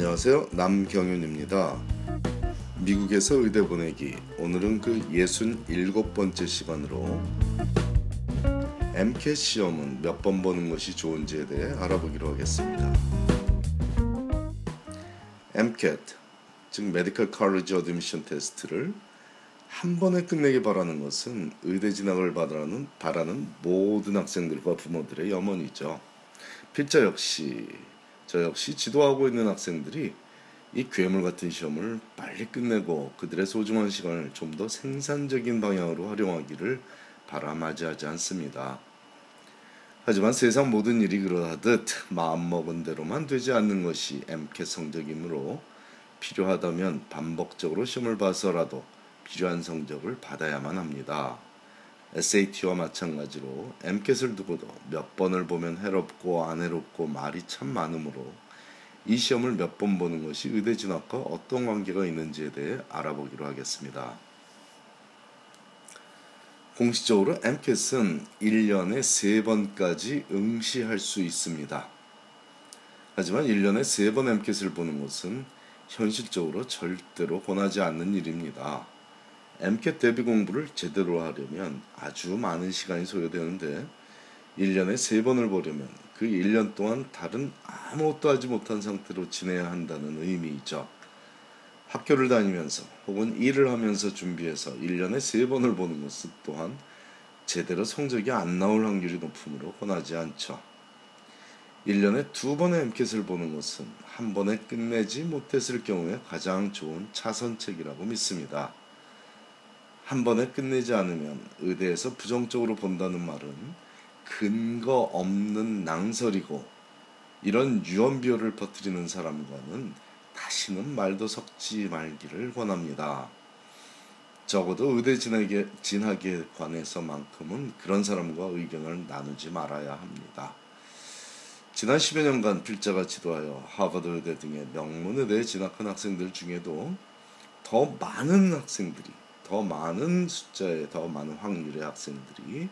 안녕하세요. 남경윤입니다. 미국에서 의대 보내기. 오늘은 그 67번째 시간으로 MCAT 시험은 몇 번 보는 것이 좋은지에 대해 알아보기로 하겠습니다. MCAT, 즉 메디컬 칼리지 어드미션 테스트를 한 번에 끝내기 바라는 것은 의대 진학을 바라는, 바라는 모든 학생들과 부모들의 염원이죠. 필자 역시 저 역시 지도하고 있는 학생들이 이 괴물 같은 시험을 빨리 끝내고 그들의 소중한 시간을 좀 더 생산적인 방향으로 활용하기를 바라맞이하지 않습니다. 하지만 세상 모든 일이 그러하듯 마음먹은 대로만 되지 않는 것이 MCAT 성적이므로 필요하다면 반복적으로 시험을 봐서라도 필요한 성적을 받아야만 합니다. SAT와 마찬가지로 MCAT을 두고도 몇 번을 보면 해롭고 안 해롭고 말이 참 많으므로 이 시험을 몇 번 보는 것이 의대 진학과 어떤 관계가 있는지에 대해 알아보기로 하겠습니다. 공식적으로 MCAT은 1년에 3번까지 응시할 수 있습니다. 하지만 1년에 3번 MCAT을 보는 것은 현실적으로 절대로 권하지 않는 일입니다. MCAT 대비 공부를 제대로 하려면 아주 많은 시간이 소요되는데 1년에 3번을 보려면 그 1년 동안 다른 아무것도 하지 못한 상태로 지내야 한다는 의미이죠. 학교를 다니면서 혹은 일을 하면서 준비해서 1년에 3번을 보는 것은 또한 제대로 성적이 안 나올 확률이 높으므로 권하지 않죠. 1년에 두 번의 MCAT을 보는 것은 한 번에 끝내지 못했을 경우에 가장 좋은 차선책이라고 믿습니다. 한 번에 끝내지 않으면 의대에서 부정적으로 본다는 말은 근거 없는 낭설이고 이런 유언비어를 퍼뜨리는 사람과는 다시는 말도 섞지 말기를 권합니다. 적어도 의대 진학에, 진학에 관해서만큼은 그런 사람과 의견을 나누지 말아야 합니다. 지난 10여 년간 필자가 지도하여 하버드 의대 등의 명문 의대에 진학한 학생들 중에도 더 많은 학생들이 더 많은 숫자의 더 많은 확률의 학생들이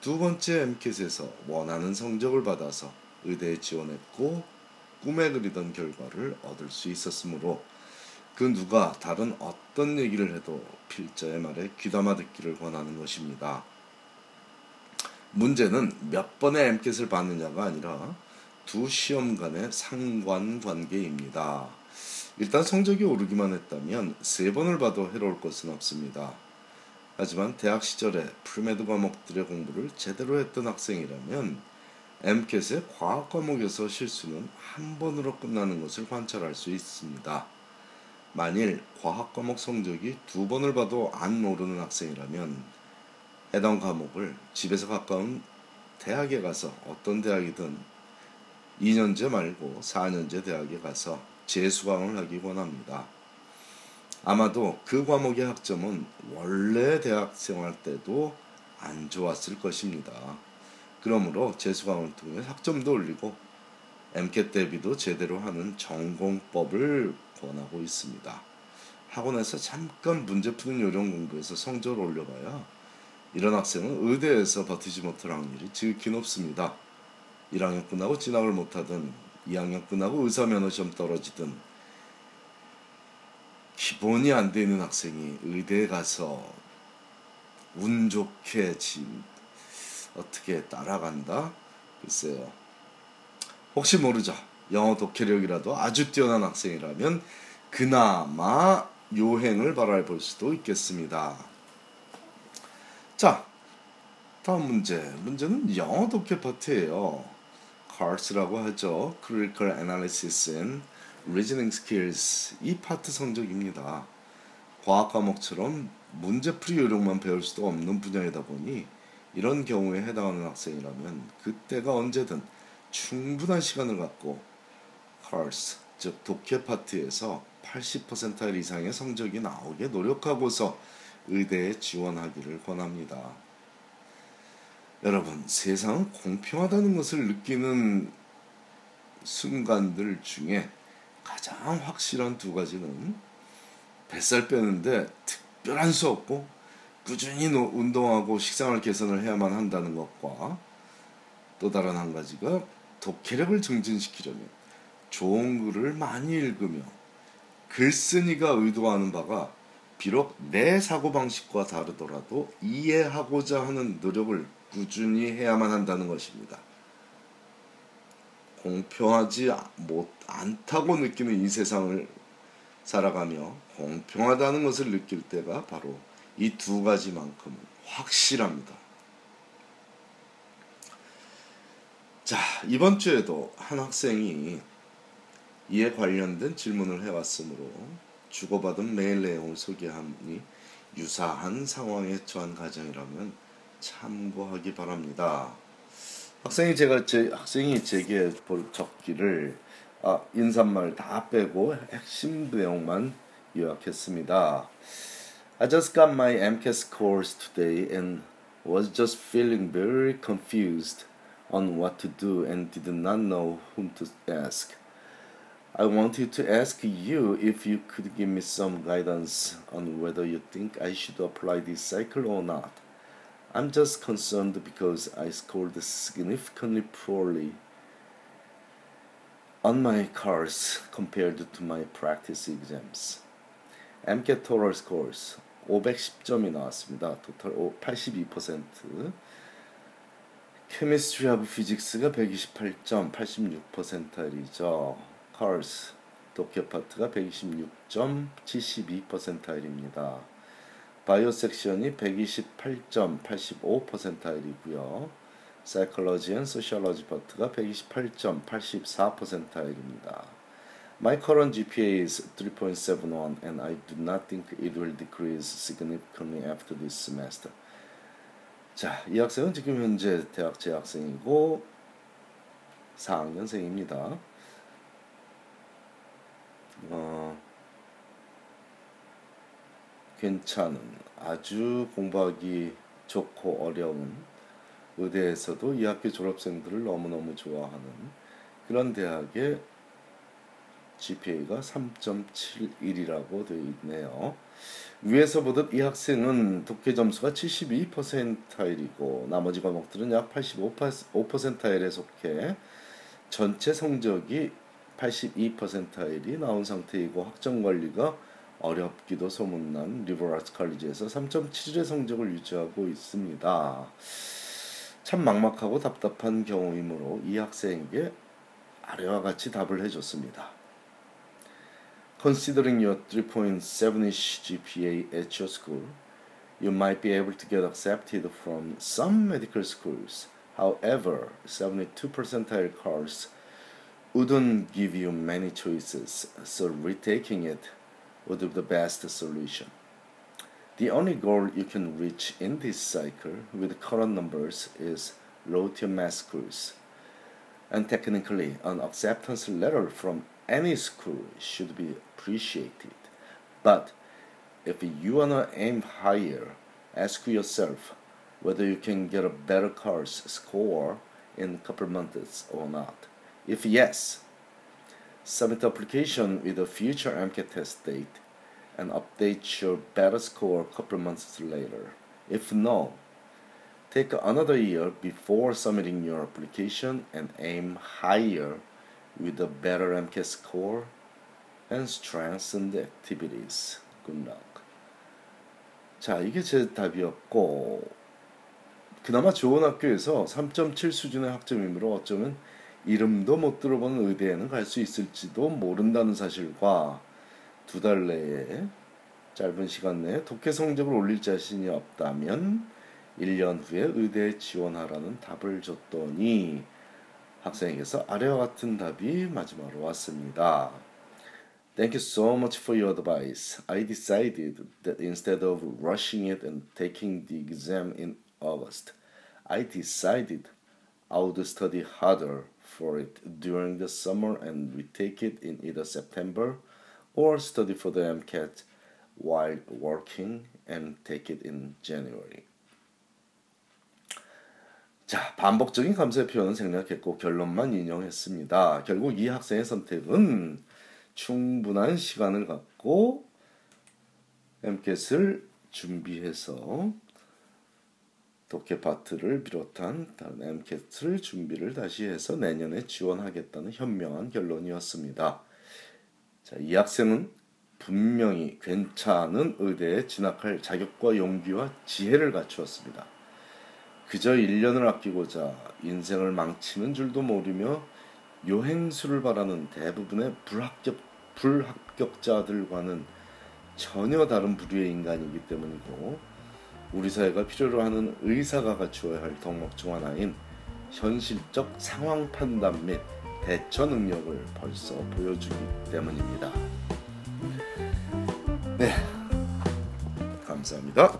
두 번째 MCAT에서 원하는 성적을 받아서 의대에 지원했고 꿈에 그리던 결과를 얻을 수 있었으므로 그 누가 다른 어떤 얘기를 해도 필자의 말에 귀담아 듣기를 권하는 것입니다. 문제는 몇 번의 MCAT을 받느냐가 아니라 두 시험 간의 상관관계입니다. 일단 성적이 오르기만 했다면 세 번을 봐도 해로울 것은 없습니다. 하지만 대학 시절에 premed 과목들의 공부를 제대로 했던 학생이라면 MCAT의 과학 과목에서 실수는 한 번으로 끝나는 것을 관찰할 수 있습니다. 만일 과학 과목 성적이 두 번을 봐도 안 오르는 학생이라면 해당 과목을 집에서 가까운 대학에 가서 어떤 대학이든 2년제 말고 4년제 대학에 가서 재수강을 하기 원합니다. 아마도 그 과목의 학점은 원래 대학 생활 때도 안 좋았을 것입니다. 그러므로 재수강을 통해 학점도 올리고 MCAT 대비도 제대로 하는 전공법을 권하고 있습니다. 학원에서 잠깐 문제 푸는 요령 공부에서 성적을 올려봐야 이런 학생은 의대에서 버티지 못할 확률이 지극히 높습니다. 1학년 끝나고 진학을 못하든 2학년 끝나고 의사면허 시험 떨어지든 기본이 안 되는 학생이 의대에 가서 운 좋게 지금 어떻게 따라간다? 글쎄요. 혹시 모르죠. 영어 독해력이라도 아주 뛰어난 학생이라면 그나마 요행을 바라볼 수도 있겠습니다. 자, 다음 문제. 문제는 영어 독해 파트예요. CARS라고 하죠. Critical Analysis and Reasoning Skills. 이 파트 성적입니다. 과학 과목처럼 문제풀이 요령만 배울 수도 없는 분야이다 보니 이런 경우에 해당하는 학생이라면 그때가 언제든 충분한 시간을 갖고 CARS, 즉 독해 파트에서 80% 이상의 성적이 나오게 노력하고서 의대에 지원하기를 권합니다. 여러분, 세상은 공평하다는 것을 느끼는 순간들 중에 가장 확실한 두 가지는 뱃살 빼는데 특별한 수 없고 꾸준히 운동하고 식상을 개선을 해야만 한다는 것과 또 다른 한 가지가 독해력을 증진시키려면 좋은 글을 많이 읽으며 글쓴이가 의도하는 바가 비록 내 사고방식과 다르더라도 이해하고자 하는 노력을 꾸준히 해야만 한다는 것입니다. 공평하지 못 않다고 느끼는 이 세상을 살아가며 공평하다는 것을 느낄 때가 바로 이 두 가지만큼은 확실합니다. 자, 이번 주에도 한 학생이 이에 관련된 질문을 해왔으므로 주고받은 메일 내용을 소개하니 유사한 상황에 처한 가정이라면 참고하기 바랍니다. 학생이 제가 제 학생이 제게 적기를 아, 인사말 다 빼고 핵심 내용만 요약했습니다. I just got my MCAS course today and was just feeling very confused on what to do and did not know whom to ask. I wanted to ask you if you could give me some guidance on whether you think I should apply this cycle or not. I'm just concerned because I scored significantly poorly on my course compared to my practice exams. MCAT total scores 510점이 나왔습니다. 토탈 82%. Chemistry of Physics가 128점 86%이죠. CARS 독해 파트가 126점 72%입니다. Bio section이 128점 85%이고요. Psychology and Sociology 파트가 128점 84%입니다. My current GPA is 3.71 and I do not think it will decrease significantly after this semester. 자, 이 학생은 지금 현재 대학 재학생이고 4학년생입니다. 어, 괜찮은 아주 공부하기 좋고 어려운 의대에서도 이 학교 졸업생들을 너무너무 좋아하는 그런 대학의 GPA가 3.71이라고 되어 있네요. 위에서 보듯 이 학생은 독해 점수가 72%일이고 나머지 과목들은 약 85%일에 속해 전체 성적이 82%일이 나온 상태이고 학점 관리가 어렵기도 소문난 리버라스 칼리지에서 3.7의 성적을 유지하고 있습니다. 참 막막하고 답답한 경우이므로 이 학생에게 아래와 같이 답을 해줬습니다. Considering your 3.7ish GPA at your school, you might be able to get accepted from some medical schools. However, 72 percentile course wouldn't give you many choices, so retaking it would be the best solution. The only goal you can reach in this cycle with current numbers is low tier mass schools. And technically, an acceptance letter from any school should be appreciated. But if you wanna aim higher, ask yourself whether you can get a better course score in a couple months or not. If yes, submit application with a future MCAT test date and update your better score a couple months later. If no, take another year before submitting your application and aim higher with a better MCAT score and strengthen the activities. Good luck. 자, 이게 제 답이었고 그나마 좋은 학교에서 3.7 수준의 학점이므로 어쩌면 이름도 못 들어본 의대에는 갈 수 있을지도 모른다는 사실과 두 달 내에 짧은 시간 내에 독해 성적을 올릴 자신이 없다면 1년 후에 의대에 지원하라는 답을 줬더니 학생에게서 아래와 같은 답이 마지막으로 왔습니다. Thank you so much for your advice. I decided that instead of rushing it and taking the exam in August, I decided I would study harder for it during the summer and retake it in either September or study for the MCAT while working and take it in January. 자, 반복적인 감사의 표현은 생략했고 결론만 인용했습니다. 결국 이 학생의 선택은 충분한 시간을 갖고 MCAT을 준비해서 도케파트를 비롯한 다른 MCAT을 준비를 다시 해서 내년에 지원하겠다는 현명한 결론이었습니다. 자, 이 학생은 분명히 괜찮은 의대에 진학할 자격과 용기와 지혜를 갖추었습니다. 그저 1년을 아끼고자 인생을 망치는 줄도 모르며 요행수를 바라는 대부분의 불합격, 불합격자들과는 전혀 다른 부류의 인간이기 때문이고 우리 사회가 필요로 하는 의사가 갖추어야 할 덕목 중 하나인 현실적 상황 판단 및 대처 능력을 벌써 보여주기 때문입니다. 네, 감사합니다.